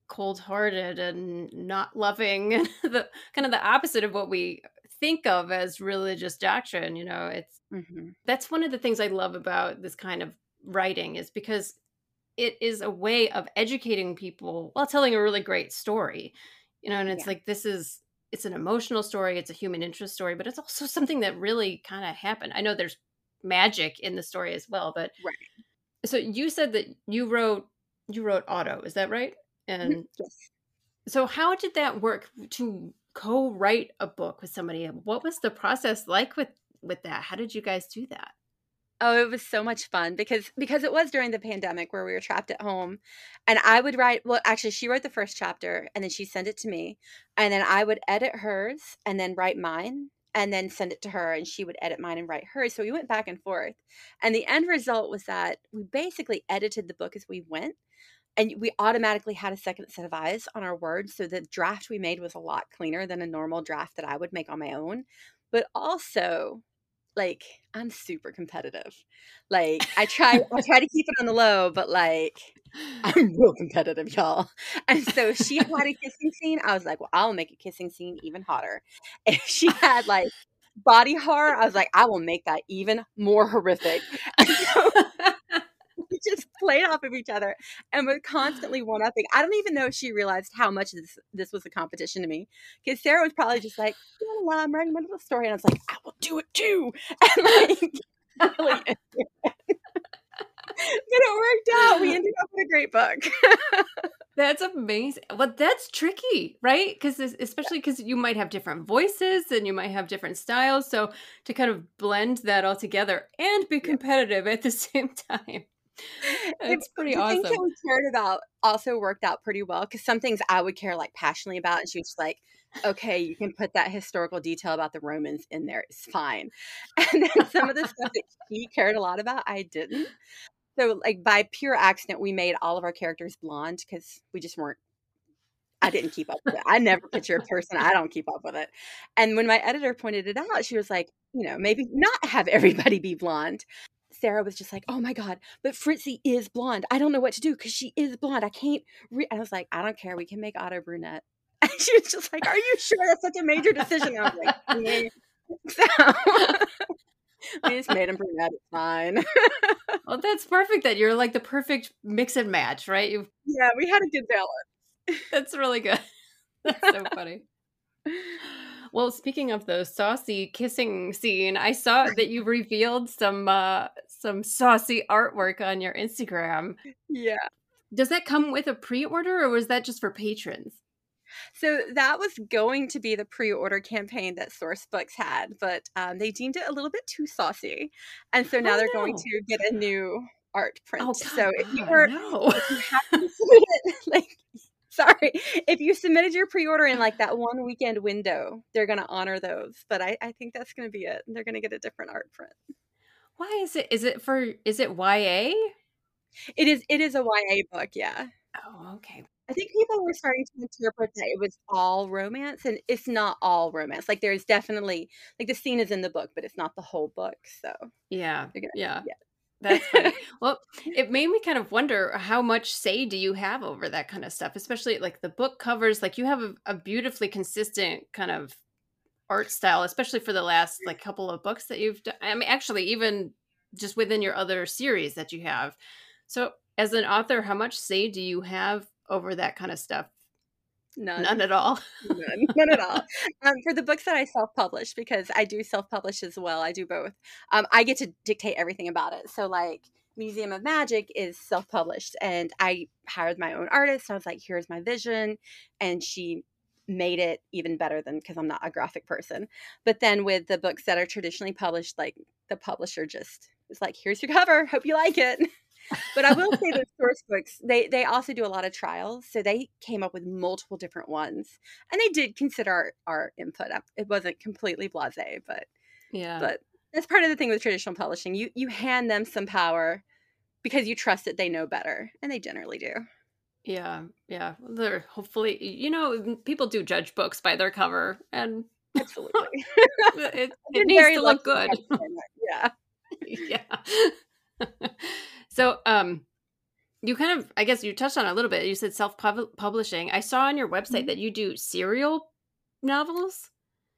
cold-hearted and not loving *laughs* and the kind of the opposite of what we think of as religious doctrine you know it's hmm that's one of the things i love about this kind of writing is because it is a way of educating people while telling a really great story you know and it's Yeah. like this is it's an emotional story it's a human interest story but it's also something that really kind of happened. I know there's magic in the story as well but Right. so you said that you wrote you wrote Otto, is that right? Mm-hmm. And Yes. so how did that work to co-write a book with somebody? What was the process like with with that? How did you guys do that Oh, it was so much fun because because it was during the pandemic where we were trapped at home and I would write well actually she wrote the first chapter and then she sent it to me and then I would edit hers and then write mine and then send it to her and she would edit mine and write hers so we went back and forth and the end result was that we basically edited the book as we went and we automatically had a second set of eyes on our words so the draft we made was a lot cleaner than a normal draft that I would make on my own but also like I'm super competitive. Like I try I try to keep it on the low, but like *laughs* I'm real competitive, y'all. And so she had a kissing scene. I was like, well, I'll make a kissing scene even hotter. *laughs* If she had like body horror, I was like, I will make that even more horrific. *laughs* So, *laughs* just played off of each other and were constantly *sighs* one upping. I don't even know if she realized how much this this was a competition to me. Because Sarah was probably just like, I'm writing my little story. And I was like, I will do it too. *laughs* And like really *laughs* but it worked out. We ended up with a great book. that's amazing. Well, that's tricky, right? Because especially because you might have different voices and you might have different styles. So to kind of blend that all together and be competitive at the same time. It's pretty the awesome. Things that we cared about also worked out pretty well because some things I would care like passionately about, and she was like, "Okay, you can put that historical detail about the Romans in there. It's fine." *laughs* And then some of the stuff that she cared a lot about, I didn't. So, like by pure accident, we made all of our characters blonde because we just weren't. I didn't keep up with it. I never picture a person. I don't keep up with it. And when my editor pointed it out, she was like, you know, maybe not have everybody be blonde. Sarah was just like, "Oh my god, but Fritzy is blonde. I don't know what to do because she is blonde. I can't." Re-. I was like, "I don't care. We can make Otto brunette." *laughs* And she was just like, "Are you sure that's such a major decision?" I was like, yeah. *laughs* so, *laughs* we just made him brunette. It's fine. well, that's perfect. That you're like the perfect mix and match, right? You. Yeah, we had a good balance. That's really good. That's so funny. Well, speaking of the saucy kissing scene, I saw that you revealed some uh some saucy artwork on your Instagram. Yeah. Does that come with a pre-order or was that just for patrons? So that was going to be the pre-order campaign that Sourcebooks had, but um, they deemed it a little bit too saucy, and so now oh, they're no. going to get a new art print. Oh, so if you were, no. if you it, *laughs* like sorry if you submitted your pre-order in like that one weekend window they're going to honor those but I, I think that's going to be it they're going to get a different art print why is it is it for is it ya it is it is a ya book yeah oh okay i think people were starting to interpret that it was all romance and it's not all romance like there's definitely like the scene is in the book but it's not the whole book so yeah gonna, yeah yeah that's funny. *laughs* well, it made me kind of wonder how much say do you have over that kind of stuff, especially like the book covers. Like you have a, a beautifully consistent kind of art style, especially for the last like couple of books that you've done. I mean, actually, even just within your other series that you have. So, as an author, how much say do you have over that kind of stuff? None. None at all. None. None at all. Um, for the books that I self publish, because I do self publish as well, I do both. Um, I get to dictate everything about it. So, like, Museum of Magic is self published, and I hired my own artist. I was like, here's my vision. And she made it even better than because I'm not a graphic person. But then with the books that are traditionally published, like, the publisher just was like, here's your cover. Hope you like it but I will say the *laughs* Sourcebooks, they they also do a lot of trials. So they came up with multiple different ones. And they did consider our, our input. Um, it wasn't completely blasé, but yeah. But that's part of the thing with traditional publishing. You you hand them some power because you trust that they know better. And they generally do. Yeah, yeah. They're hopefully you know, people do judge books by their cover and absolutely *laughs* *laughs* it, it needs to look good. Yeah. *laughs* yeah. So, um, you kind of, I guess you touched on a little bit. You said self publishing. I saw on your website mm-hmm. that you do serial novels.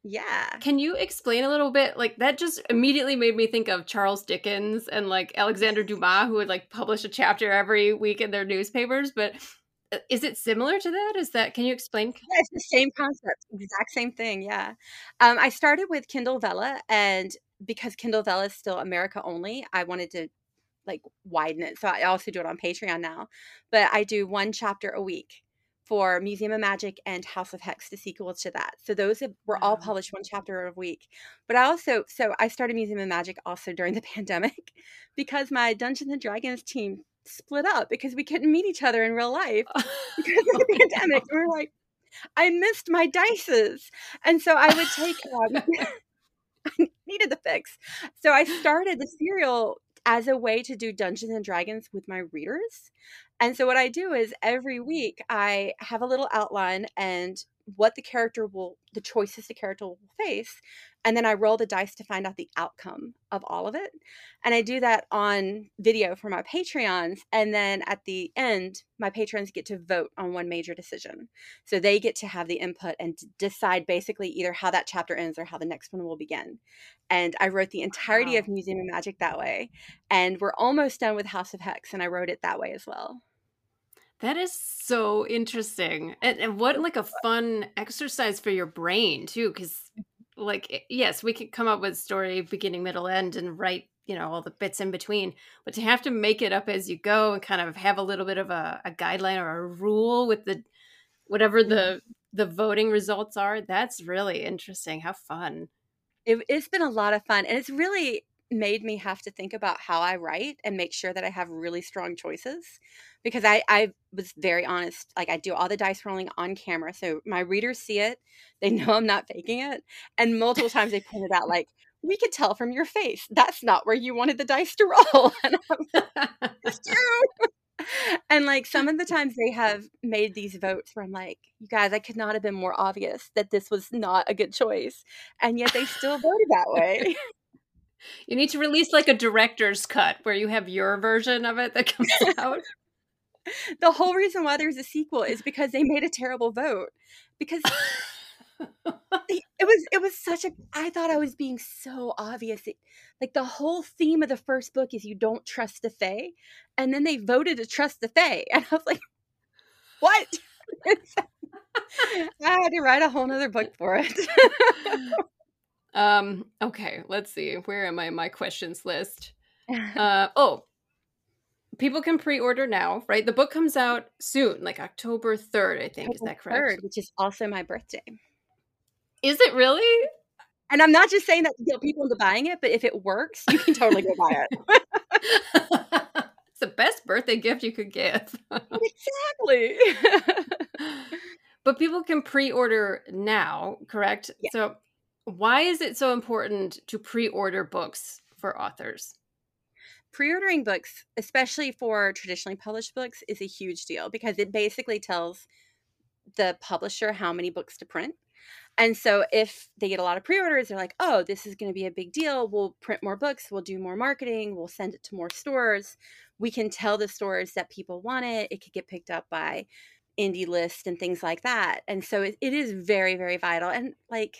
Yeah. Can you explain a little bit? Like that just immediately made me think of Charles Dickens and like Alexander Dumas, who would like publish a chapter every week in their newspapers. But uh, is it similar to that? Is that can you explain? Yeah, it's the same concept, exact same thing. Yeah. Um, I started with Kindle Vella, and because Kindle Vella is still America only, I wanted to like widen it. So I also do it on Patreon now, but I do one chapter a week for Museum of Magic and House of Hex, the sequel to that. So those were all published one chapter a week. But I also, so I started Museum of Magic also during the *laughs* pandemic because my Dungeons and Dragons team split up because we couldn't meet each other in real life *laughs* because of the pandemic. We were like, I missed my dices. And so I would take, um, *laughs* I needed the fix. So I started the serial as a way to do Dungeons and Dragons with my readers. And so what I do is every week I have a little outline and what the character will, the choices the character will face. And then I roll the dice to find out the outcome of all of it. And I do that on video for my Patreons. And then at the end, my patrons get to vote on one major decision. So they get to have the input and decide basically either how that chapter ends or how the next one will begin. And I wrote the entirety of Museum of Magic that way. And we're almost done with House of Hex, and I wrote it that way as well. That is so interesting. And, and what like a fun exercise for your brain too cuz like eh, yes, we could come up with story beginning, middle, end and write, you know, all the bits in between, but to have to make it up as you go and kind of have a little bit of a, a guideline or a rule with the whatever the the voting results are, that's really interesting. How fun. It, it's been a lot of fun, and it's really made me have to think about how I write and make sure that I have really strong choices. Because I, I was very honest. Like I do all the dice rolling on camera, so my readers see it. They *laughs* know I'm not faking it, and multiple times they pointed out like. We could tell from your face that's not where you wanted the dice to *laughs* roll. *laughs* And I'm like, it's true. and like some of the times they have made these votes where I'm like, you guys, I could not have been more obvious that this was not a good choice. And yet they still voted that way. you need to release like a director's cut where you have your version of it that comes out. *laughs* the whole reason why there's a sequel is because they made a terrible vote. Because *laughs* it was it was such a I thought I was being so obvious. It, like the whole theme of the first book is you don't trust the Fae. And then they voted to trust the Fae. *laughs* And I was like, what? I had to write a whole nother book for it. um okay, let's see. Where am I in my questions list? Uh oh. People can pre-order now, right? The book comes out soon, like October 3rd, I think. Is that correct? Third, which is also my birthday. Is it really? And I'm not just saying that to get people into buying it, but if it works, you can totally go buy it. *laughs* it's the best birthday gift you could give. exactly. *laughs* but people can pre-order now, correct? Yeah. So why is it so important to pre-order books for authors? Pre-ordering books, especially for traditionally published books, is a huge deal because it basically tells the publisher how many books to print. And so if they get a lot of pre-orders, they're like, "Oh, this is going to be a big deal. We'll print more books, we'll do more marketing, we'll send it to more stores. We can tell the stores that people want it. It could get picked up by indie list and things like that. And so it, it is very very vital and like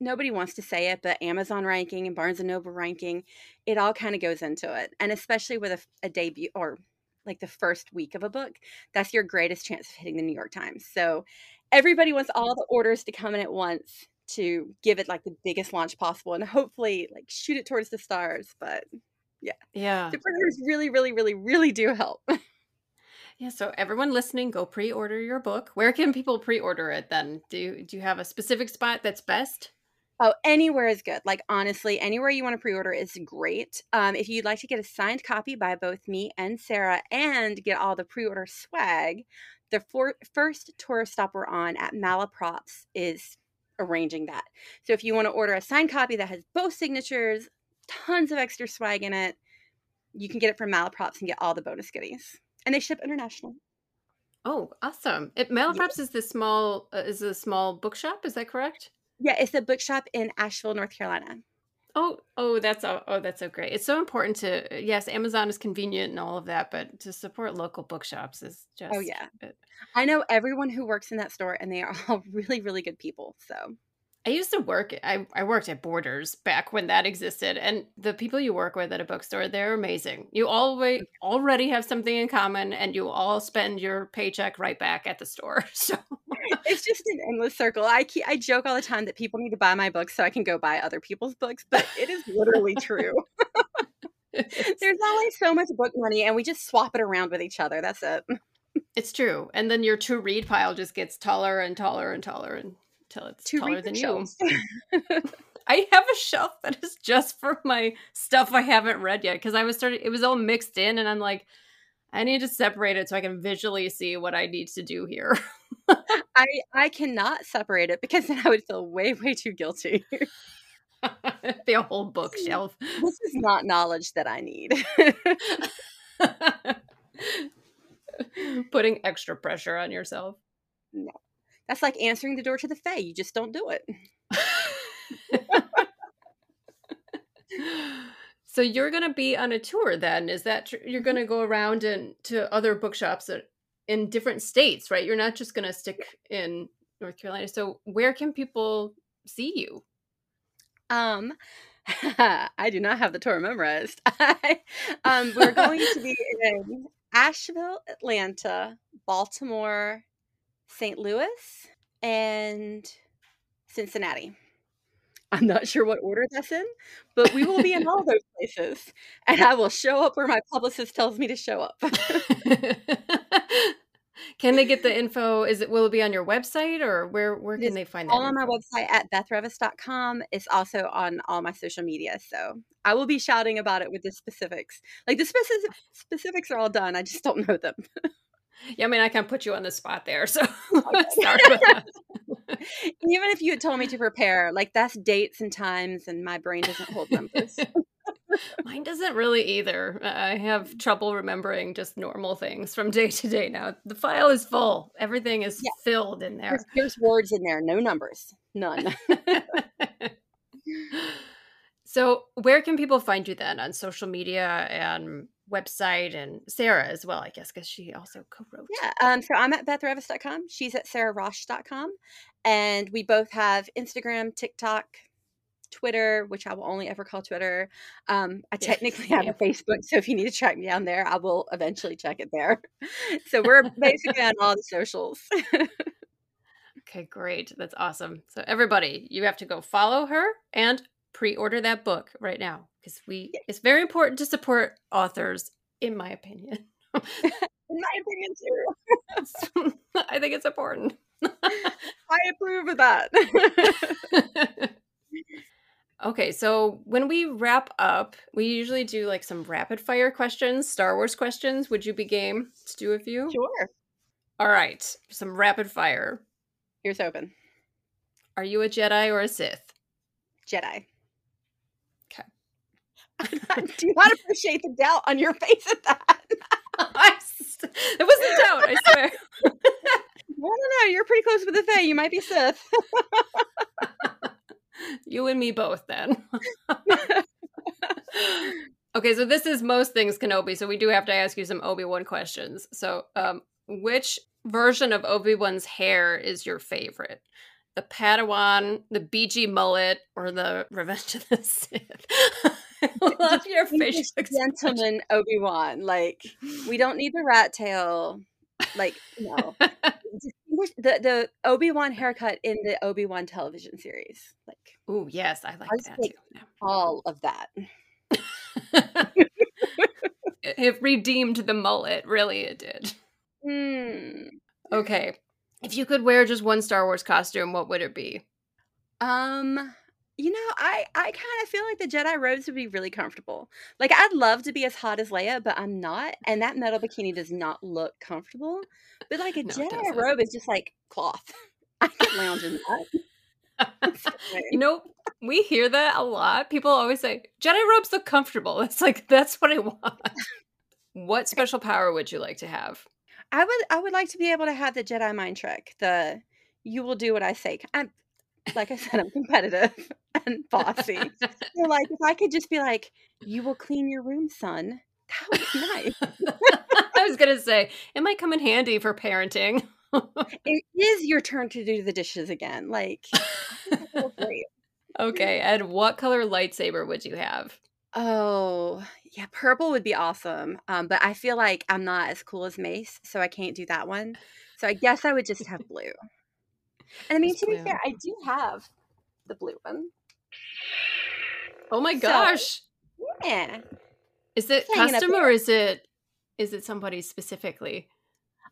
nobody wants to say it, but Amazon ranking and Barnes and Noble ranking, it all kind of goes into it. And especially with a, a debut or like the first week of a book, that's your greatest chance of hitting the New York Times. So everybody wants all the orders to come in at once to give it like the biggest launch possible and hopefully like shoot it towards the stars. But Yeah. Yeah. The pre-orders really, really, really, really do help. *laughs* Yeah, so everyone listening, go pre-order your book. Where can people pre-order it then? Do you, do you have a specific spot that's best? Oh, anywhere is good. Like honestly, anywhere you want to pre-order is great. Um, if you'd like to get a signed copy by both me and Sarah, and get all the pre-order swag, the for- first tour stop we're on at Malaprops is arranging that. So if you want to order a signed copy that has both signatures, tons of extra swag in it, you can get it from Malaprops and get all the bonus goodies. And they ship international. Oh, awesome! It Malaprops is the small uh, is a small bookshop. Is that correct? Yeah, it's a bookshop in Asheville, North Carolina. Oh, oh, that's oh, oh, that's so great. It's so important to yes, Amazon is convenient and all of that, but to support local bookshops is oh, just Oh yeah. it- I know everyone who works in that store and they are *laughs* all really, really good people. So I used to work. I, I worked at Borders back when that existed, and the people you work with at a bookstore, they're amazing. You always mm. already have something in common, and you all spend your paycheck right back at the store. *laughs* So it's just an endless circle. I keep, I joke all the time that people need to buy my books so I can go buy other people's books, but it is literally true. *laughs* There's *laughs* always so much book money and we just swap it around with each other. That's it. It's true. And then your to read pile just gets taller and taller and taller until it's To taller than you. *laughs* I have a shelf that is just for my stuff I haven't read yet because I was starting it was all mixed in and I'm like I need to separate it so I can visually see what I need to do here. *laughs* I I cannot separate it because then I would feel way way too guilty. *laughs* Be a whole bookshelf. this is not knowledge that I need. Putting extra pressure on yourself. That's like answering the door to the Fae. You just don't do it. *laughs* so you're going to be on a tour then is that tr- you're going to go around and to other bookshops in different states right you're not just going to stick in north carolina so where can people see you Um, *laughs* I do not have the tour memorized. *laughs* um, we're going to be in Asheville, Atlanta, Baltimore, St. Louis, and Cincinnati. I'm not sure what order that's in, but we will be in all *laughs* those places, and I will show up where my publicist tells me to show up. *laughs* can they get the info is it will it be on your website or where where can they find that all on my website at bethrevis.com. It's also on all my social media. So I will be shouting about it with the specifics. Like the specific specifics are all done. I just don't know them. *laughs* yeah i mean i can put you on the spot there *laughs* so start with that *laughs* Even if you had told me to prepare, like that's dates and times, and my brain doesn't hold numbers. *laughs* Mine doesn't really either. I have trouble remembering just normal things from day to day now. The file is full. Everything is Yeah. filled in there. There's, there's words in there, no numbers, none. so, where can people find you then on social media and website and Sarah as well, I guess, because she also co-wrote. Yeah. Um, so I'm at BethRevis.com. She's at SarahRaasch.com. And we both have Instagram, TikTok, Twitter, which I will only ever call Twitter. Um, I Yeah. technically have Yeah. a Facebook, so if you need to track me down there, I will eventually check it there. *laughs* So we're basically on all the socials. *laughs* Okay, great. That's awesome. So everybody, you have to go follow her and pre-order that book right now because we it's very important to support authors in my opinion. *laughs* In my opinion, too. *laughs* I think it's important. *laughs* I approve of that. okay, so when we wrap up, we usually do like some rapid fire questions, Star Wars questions. Would you be game to do a few? sure. All right, some rapid fire. Here's open. Are you a Jedi or a Sith? Jedi. *laughs* Do not appreciate the doubt on your face at that. *laughs* It wasn't doubt, I swear. *laughs* No, no, no. You're pretty close with the Fae. You might be Sith. you and me both then. okay, so this is most things Kenobi, so we do have to ask you some Obi-Wan questions. So, um which version of Obi-Wan's hair is your favorite? The Padawan, the BG mullet, or the Revenge of the Sith? *laughs* I love your facial *laughs* English gentleman Obi Wan. Like, we don't need the rat tail. Like, no. *laughs* The the Obi Wan haircut in the Obi Wan television series. Like, oh yes, I like I that too. all of that. It redeemed the mullet, really it did. Hmm. Okay. If you could wear just one Star Wars costume, what would it be? Um, you know, I I kind of feel like the Jedi robes would be really comfortable. Like I'd love to be as hot as Leia, but I'm not, and that metal bikini does not look comfortable. But like a *laughs* No, Jedi robe is just like cloth. *laughs* I could lounge in that. *laughs* You know, we hear that a lot. People always say, Jedi robes look comfortable. It's like, that's what I want. what special power would you like to have? I would I would like to be able to have the Jedi mind trick. The you will do what I say. I'm like I said, I'm competitive *laughs* and bossy. So like if I could just be like, you will clean your room, son. That would be nice. *laughs* I was going to say, it might come in handy for parenting. *laughs* it is your turn to do the dishes again. Like I think that feels great. okay. And what color lightsaber would you have? Oh, yeah, purple would be awesome. Um, but I feel like I'm not as cool as Mace, so I can't do that one. So I guess I would just have blue. And I mean, Just to be fair, I do have the blue one. Oh my So- gosh. Yeah. Is it hanging custom or is it is it somebody specifically?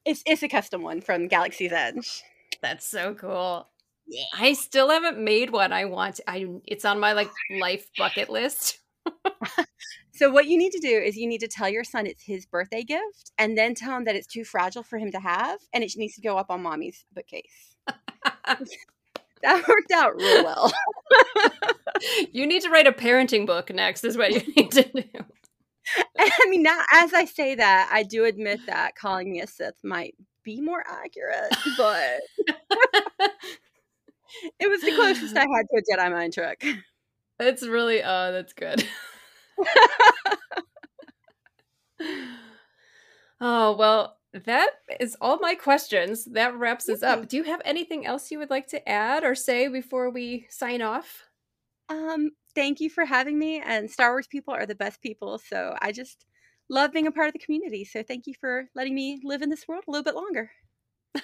It's it's a custom one from Galaxy's Edge. That's so cool. Yeah. I still haven't made one. I want. I. It's on my like life bucket list. *laughs* so what you need to do is you need to tell your son it's his birthday gift, and then tell him that it's too fragile for him to have, and it needs to go up on mommy's bookcase. *laughs* that worked out real well. *laughs* you need to write a parenting book next. Is what you *laughs* need to do. I mean, now as I say that, I do admit that calling me a Sith might be more accurate, but it was the closest I had to a Jedi mind trick. It's really, uh, that's good. oh, well, that is all my questions. That wraps us up. Do you have anything else you would like to add or say before we sign off? Um, thank you for having me. And Star Wars people are the best people. So I just love being a part of the community. So thank you for letting me live in this world a little bit longer. *laughs*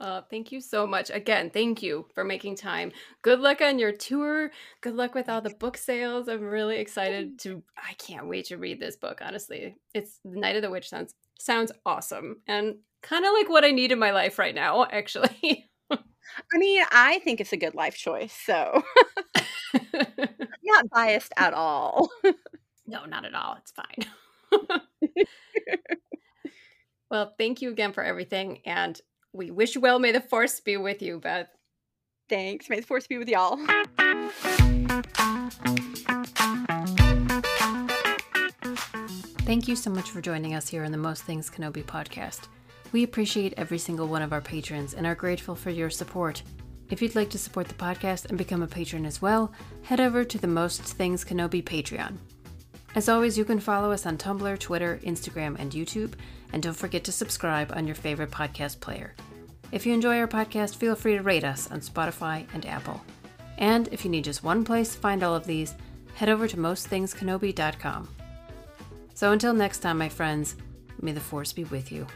Uh, thank you so much. Again, thank you for making time. Good luck on your tour. Good luck with all the book sales. I'm really excited to I can't wait to read this book, honestly. It's Night of the Witch sounds sounds awesome and kind of like what I need in my life right now, actually. *laughs* I mean, I think it's a good life choice, so *laughs* not biased at all. no, not at all. It's fine. *laughs* well, thank you again for everything and we wish you well. May the force be with you, Beth. Thanks. May the force be with y'all. Thank you so much for joining us here on the Most Things Kenobi podcast. We appreciate every single one of our patrons and are grateful for your support. If you'd like to support the podcast and become a patron as well, head over to the Most Things Kenobi Patreon. As always, you can follow us on Tumblr, Twitter, Instagram, and YouTube, and don't forget to subscribe on your favorite podcast player. If you enjoy our podcast, feel free to rate us on Spotify and Apple. And if you need just one place to find all of these, head over to mostthingskenobi.com. So until next time, my friends, may the force be with you.